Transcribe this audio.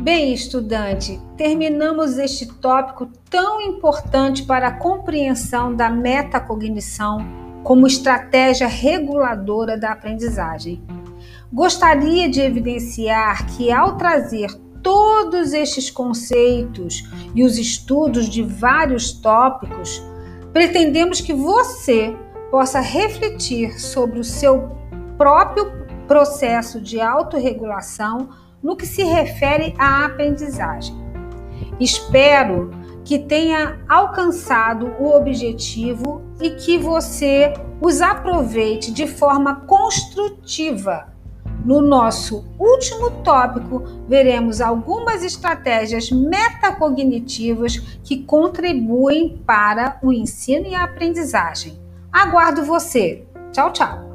Bem, estudante, terminamos este tópico tão importante para a compreensão da metacognição como estratégia reguladora da aprendizagem. Gostaria de evidenciar que, ao trazer todos estes conceitos e os estudos de vários tópicos, pretendemos que você possa refletir sobre o seu próprio processo de autorregulação no que se refere à aprendizagem. Espero que tenha alcançado o objetivo e que você os aproveite de forma construtiva. No nosso último tópico, veremos algumas estratégias metacognitivas que contribuem para o ensino e a aprendizagem. Aguardo você. Tchau, tchau.